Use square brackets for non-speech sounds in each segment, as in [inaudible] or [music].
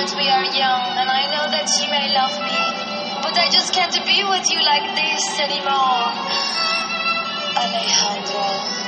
that we are young, and I know that you may love me, but I just can't be with you like this anymore. Alejandro.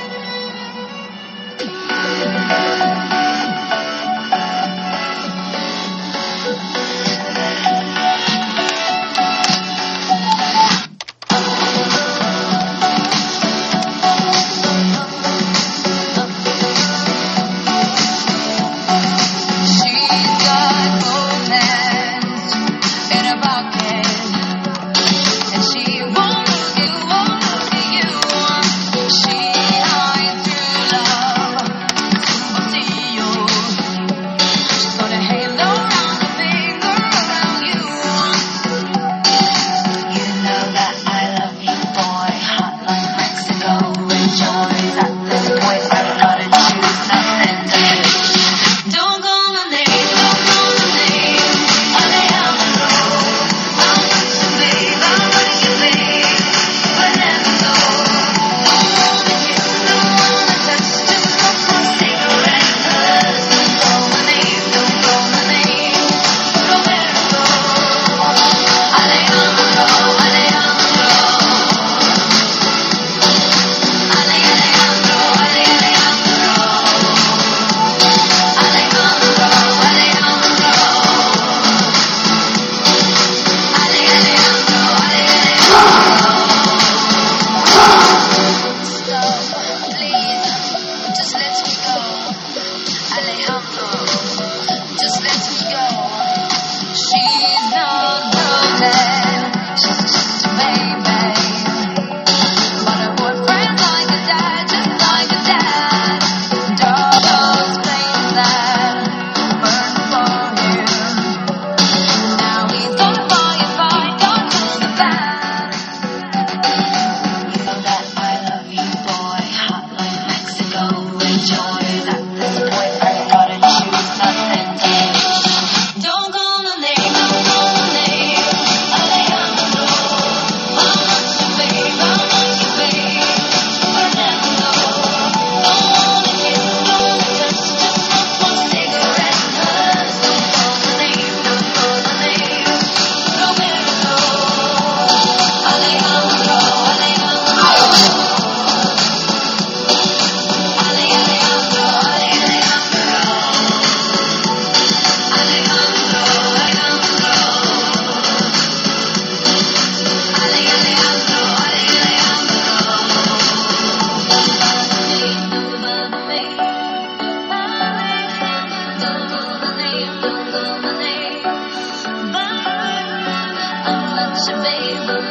such a baby.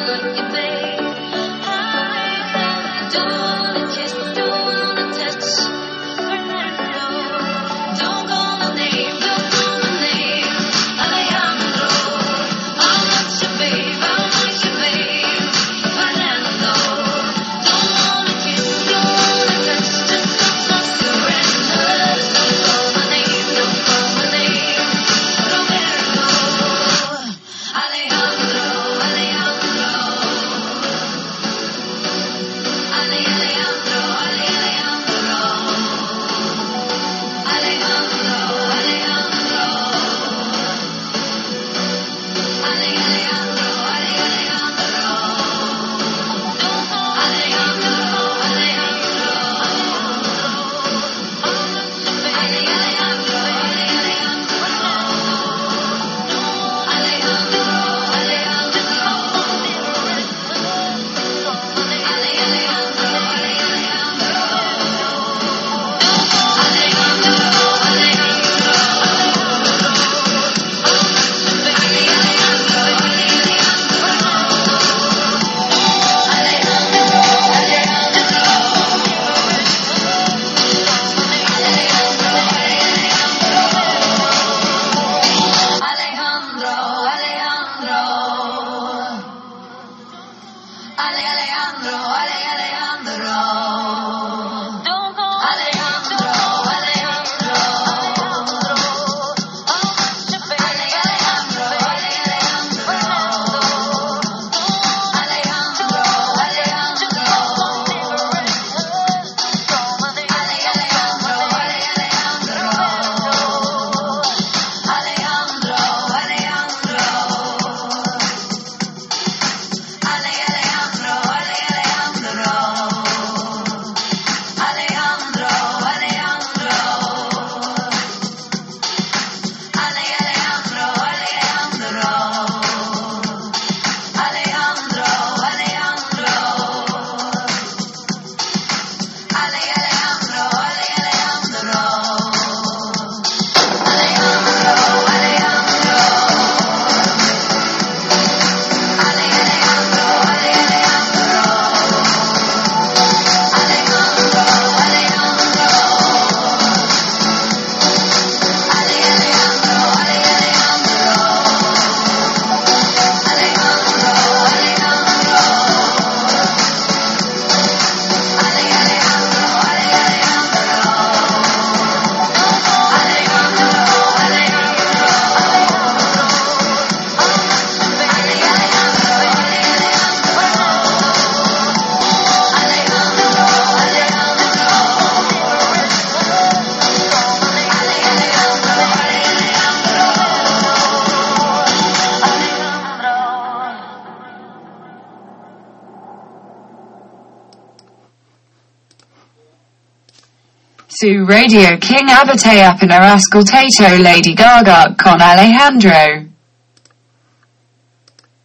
su Radio King avete appena ascoltato Lady Gaga con Alejandro.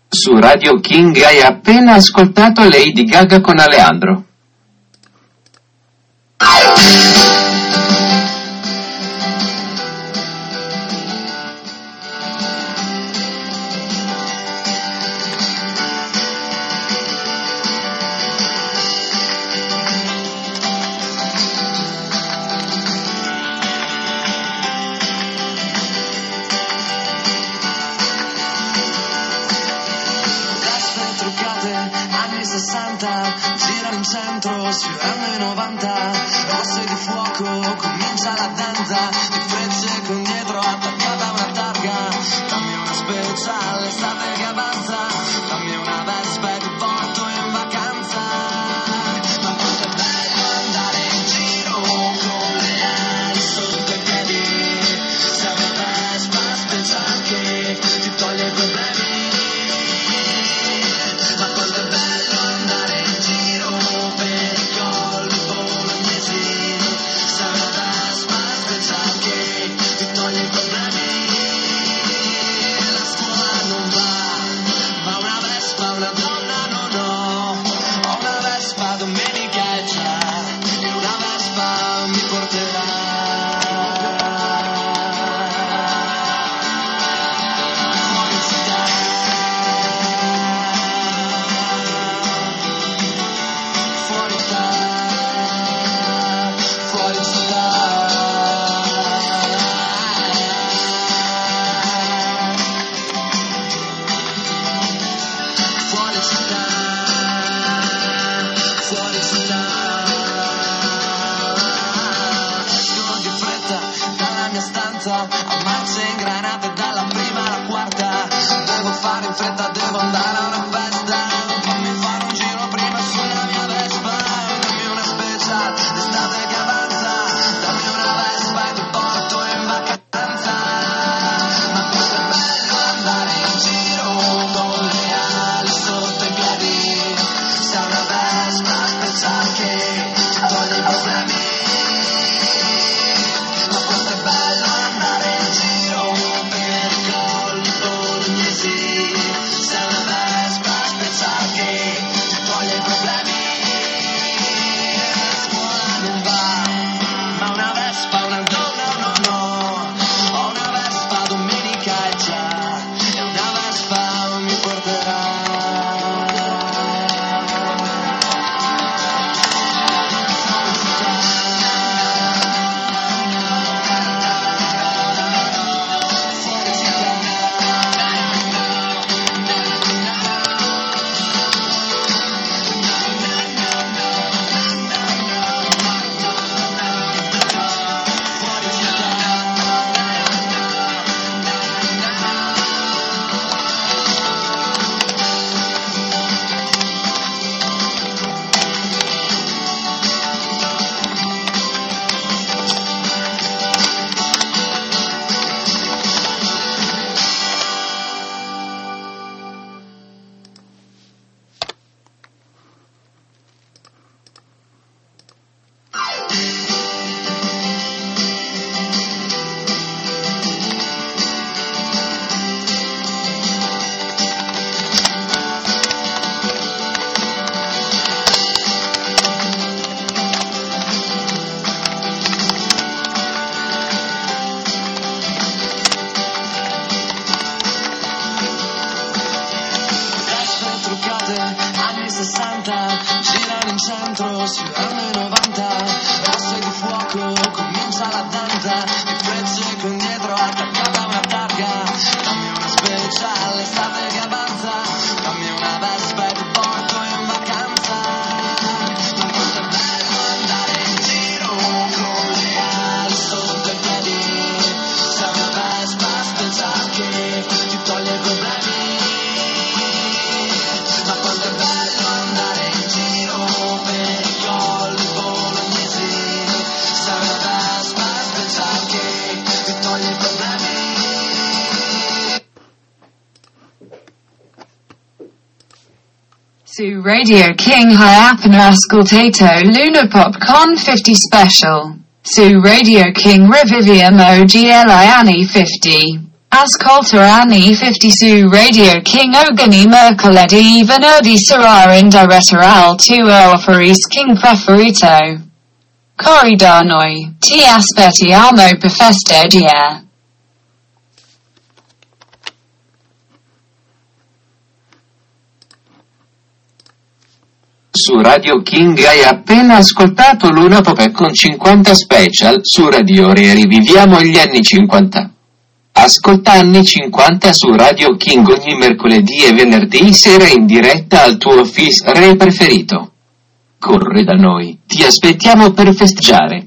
Su Radio King hai appena ascoltato Lady Gaga con Alejandro. Tá meta de bandar Radio King Hyapana Ascoltato Luna Popcon 50 Special. Su Radio King Revivium GLI Anni 50. Ascolta Annie 50 su Radio King Ogani Mercoledì Venerdì Sarà in diretta 2 tuo King Preferito. Corridor noi, ti Aspetti Amo festa di Su Radio King hai appena ascoltato Luna Popè con 50 special su Radio Re riviviamo gli anni 50. Ascolta anni 50 su Radio King ogni mercoledì e venerdì sera in diretta al tuo fis re preferito. Corri da noi, ti aspettiamo per festeggiare.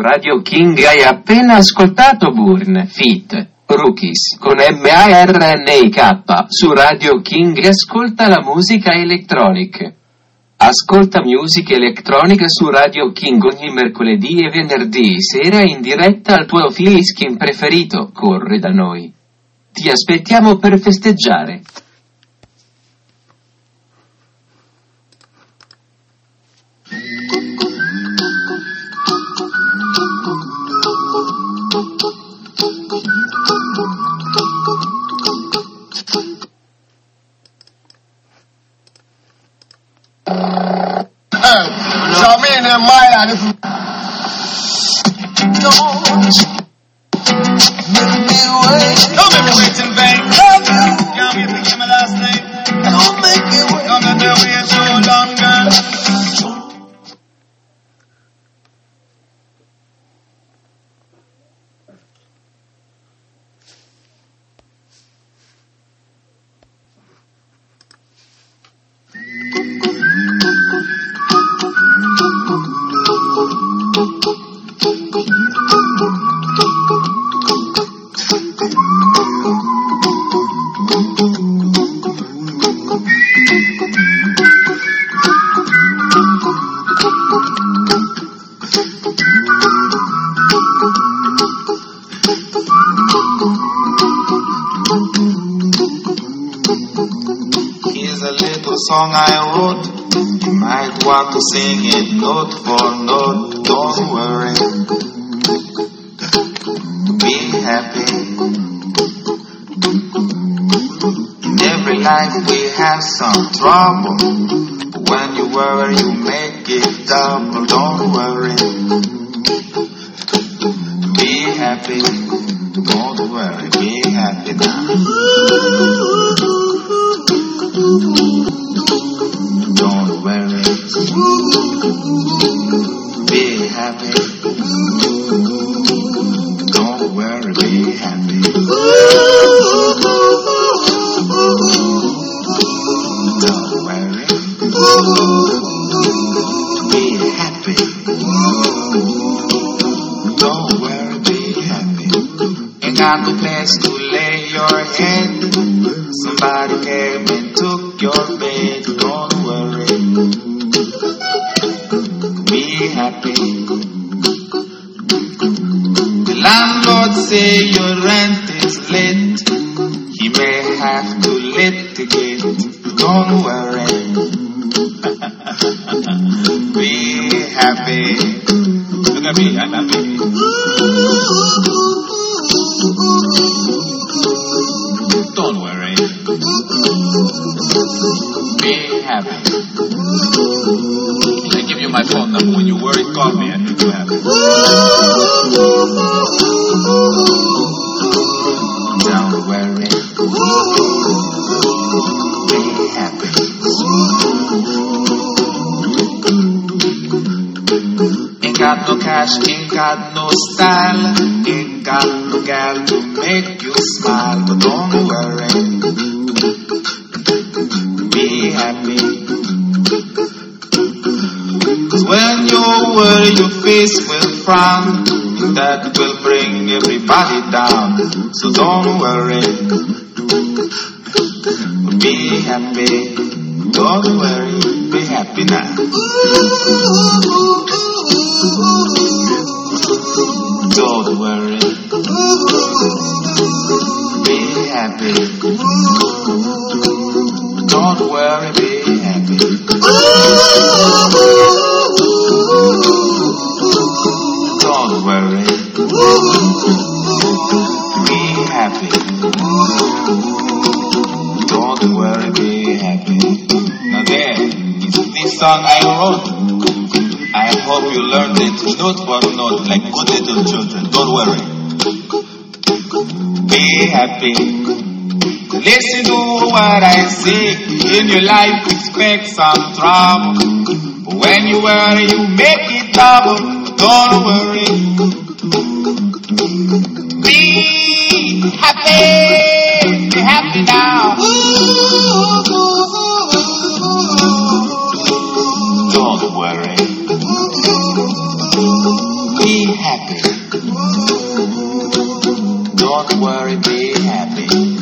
Radio King hai appena ascoltato Burn, Fit, Rookies, con M-A-R-N-I-K. Su Radio King ascolta la musica electronic. Ascolta music electronic su Radio King ogni mercoledì e venerdì sera in diretta al tuo filiskin preferito. Corri da noi. Ti aspettiamo per festeggiare. Charmaine and Maya, this is Don't make me wait. Don't make me wait in vain. Can't wait to my last night. Don't make me wait. Don't let me wait Life we have some trouble. But when you worry, you make it double. Don't worry. Be happy. Don't worry. Be happy now. Have to litigate. Don't worry. [laughs] Be happy. Look at me, I'm happy. Don't worry. Be happy. I give you my phone number. When you worry, call me. I make you happy. Happy. Don't worry. Be happy. Don't worry. Be happy. Don't worry, be happy. Now there is this song I wrote. I hope you learned it note for note like good little children. Don't worry. Be happy. Listen to what I say. In your life, expect some trouble. But when you worry, you make it double. Don't worry. Be happy. Be happy now. Don't worry. Be happy. Don't worry, be happy.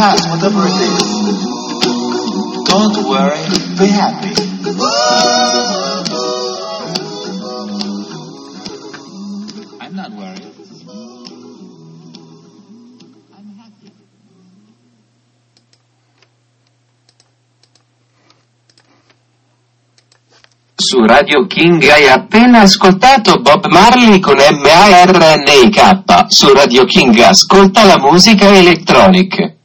past whatever it is. Don't worry, be happy. I'm not worried. Su Radio King hai appena ascoltato Bob Marley con M-A-R-N-I-K. Su Radio King ascolta la musica electronic.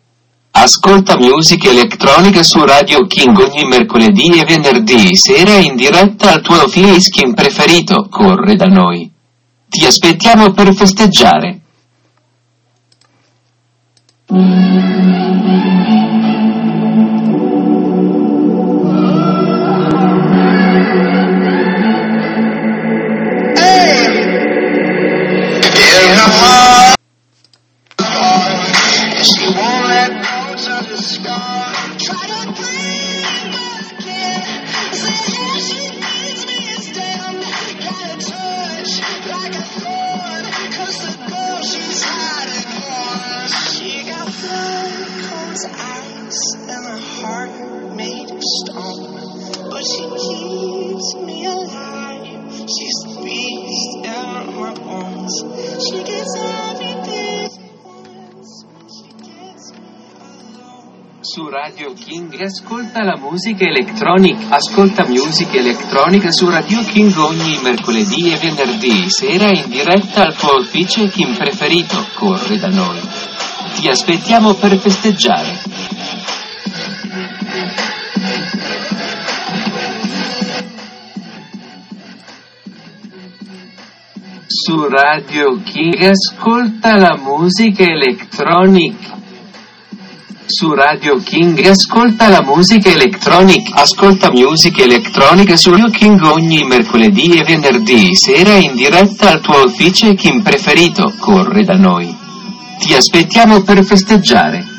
Ascolta Music Electronic su Radio King ogni mercoledì e venerdì sera in diretta al tuo Filiskin preferito. Corre da noi. Ti aspettiamo per festeggiare. Ascolta la musica electronic. Ascolta Music Electronic su Radio King ogni mercoledì e venerdì sera in diretta al tuo ufficio King preferito. Corri da noi. Ti aspettiamo per festeggiare. Su Radio King ascolta la musica electronic. Su Radio King ascolta la musica electronic. Ascolta music electronic su Radio King ogni mercoledì e venerdì sera in diretta al tuo ufficio King preferito. Corre da noi. Ti aspettiamo per festeggiare.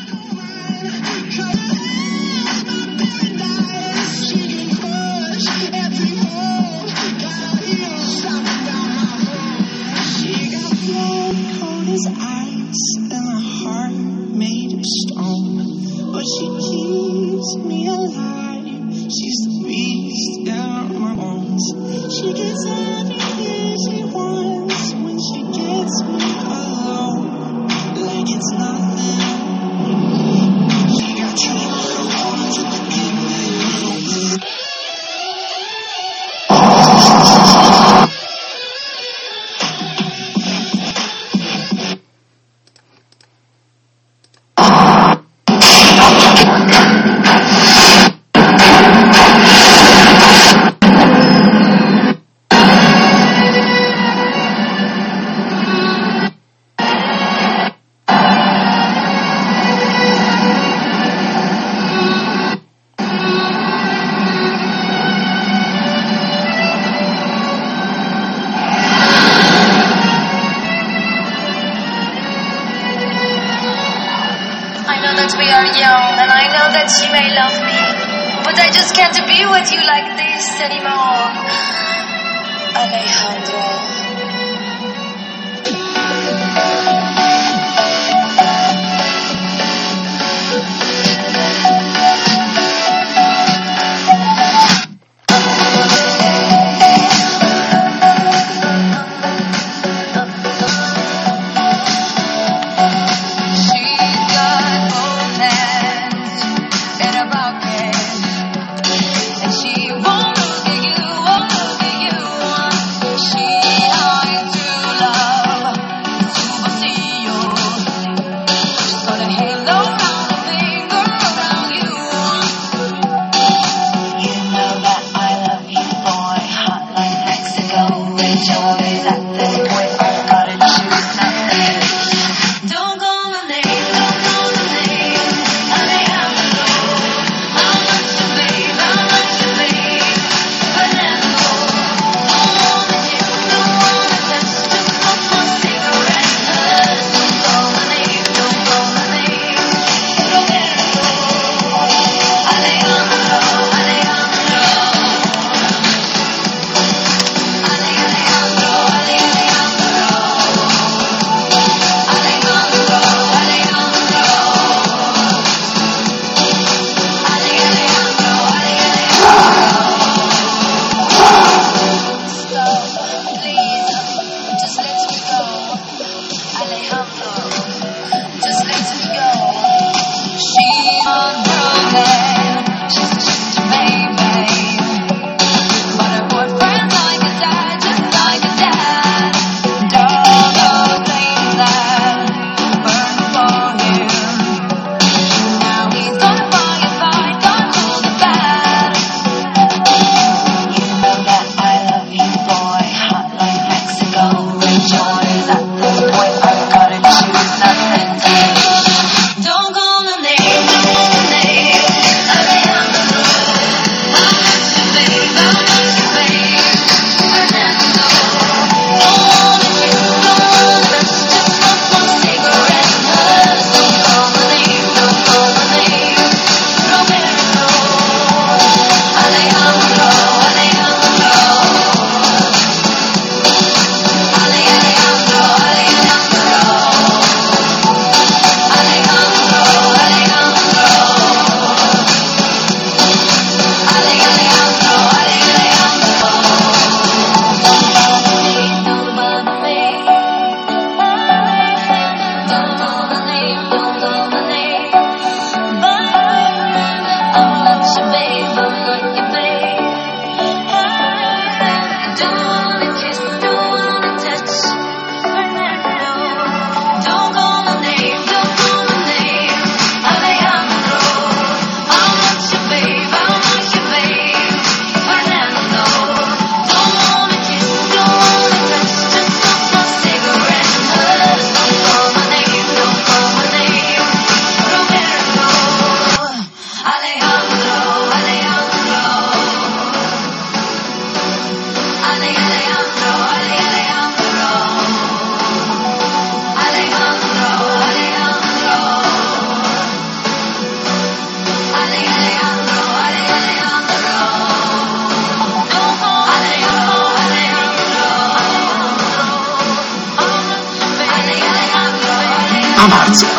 hearts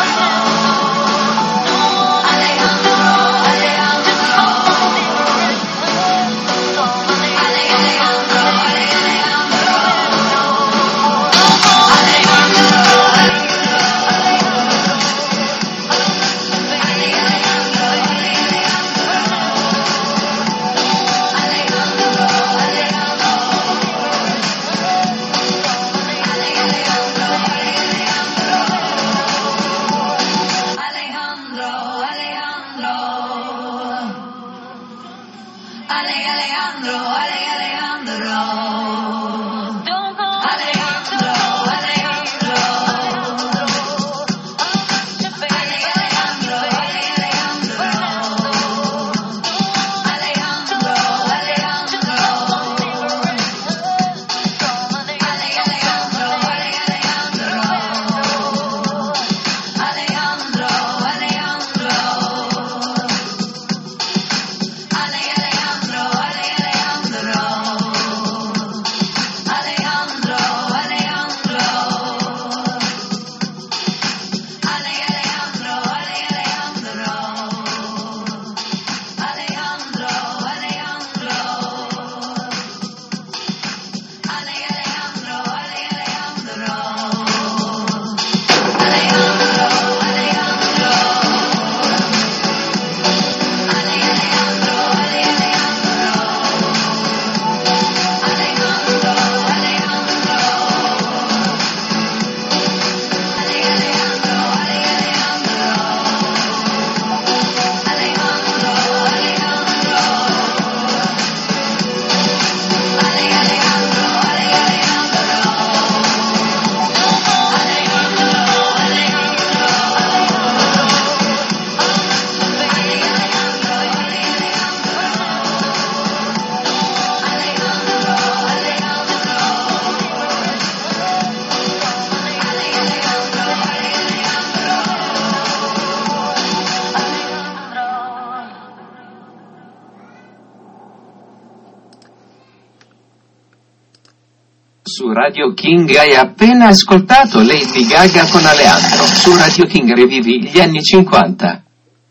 Radio King hai appena ascoltato Lady Gaga con Aleandro. Su Radio King rivivi gli anni 50.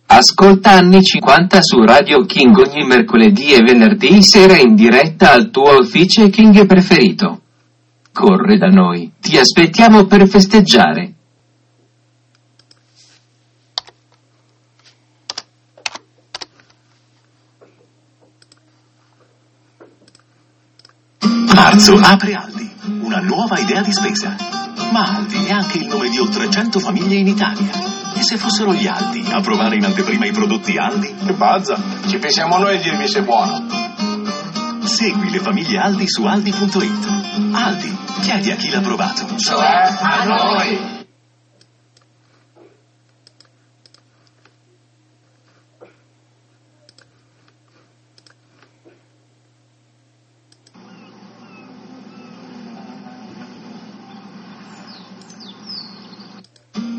Ascolta anni 50 su Radio King ogni mercoledì e venerdì sera in diretta al tuo ufficio King preferito. Corre da noi, ti aspettiamo per festeggiare. Marzo apre Aldi, una nuova idea di spesa. Ma Aldi è anche il nome di oltre 100 famiglie in Italia. E se fossero gli Aldi a provare in anteprima i prodotti Aldi? Che bazza, ci pensiamo noi a dirvi se è buono. Segui le famiglie Aldi su aldi.it. Aldi, chiedi a chi l'ha provato. Cioè a noi.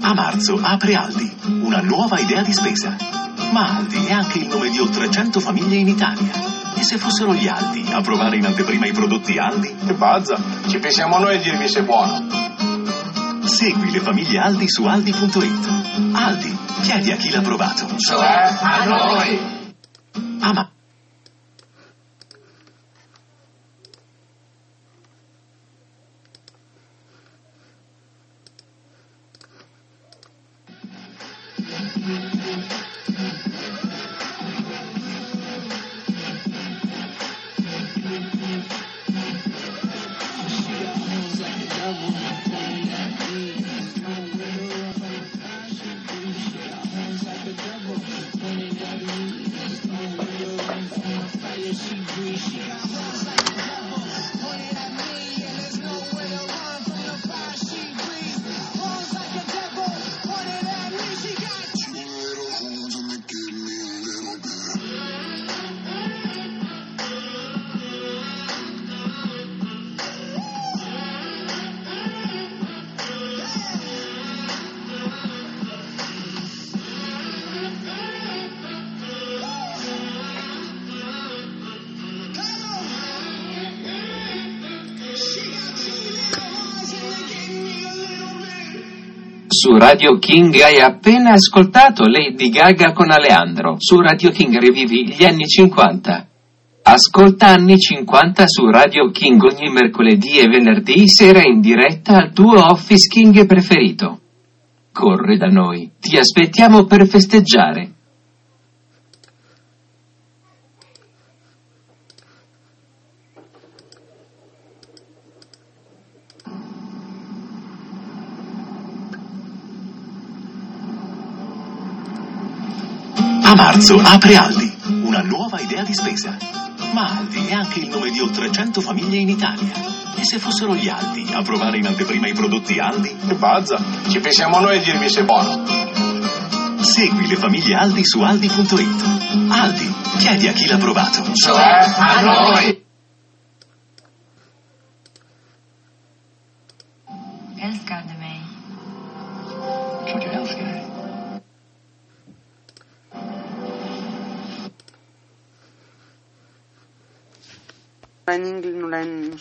A marzo apre Aldi, una nuova idea di spesa. Ma Aldi è anche il nome di oltre 100 famiglie in Italia. E se fossero gli Aldi a provare in anteprima i prodotti Aldi? Che bazza, ci pensiamo noi a dirvi se è buono. Segui le famiglie Aldi su aldi.it. Aldi, chiedi a chi l'ha provato. Cioè a noi. A ma- Su Radio King hai appena ascoltato Lady Gaga con Aleandro. Su Radio King rivivi gli anni 50. Ascolta anni 50 su Radio King ogni mercoledì e venerdì sera in diretta al tuo Office King preferito. Corri da noi, ti aspettiamo per festeggiare. Marzo apre Aldi, una nuova idea di spesa. Ma Aldi è anche il nome di oltre 100 famiglie in Italia. E se fossero gli Aldi a provare in anteprima i prodotti Aldi? Che bazza, ci pensiamo noi a dirvi se è buono. Segui le famiglie Aldi su aldi.it. Aldi, chiedi a chi l'ha provato. Cioè a noi! Du Ein Engel und ein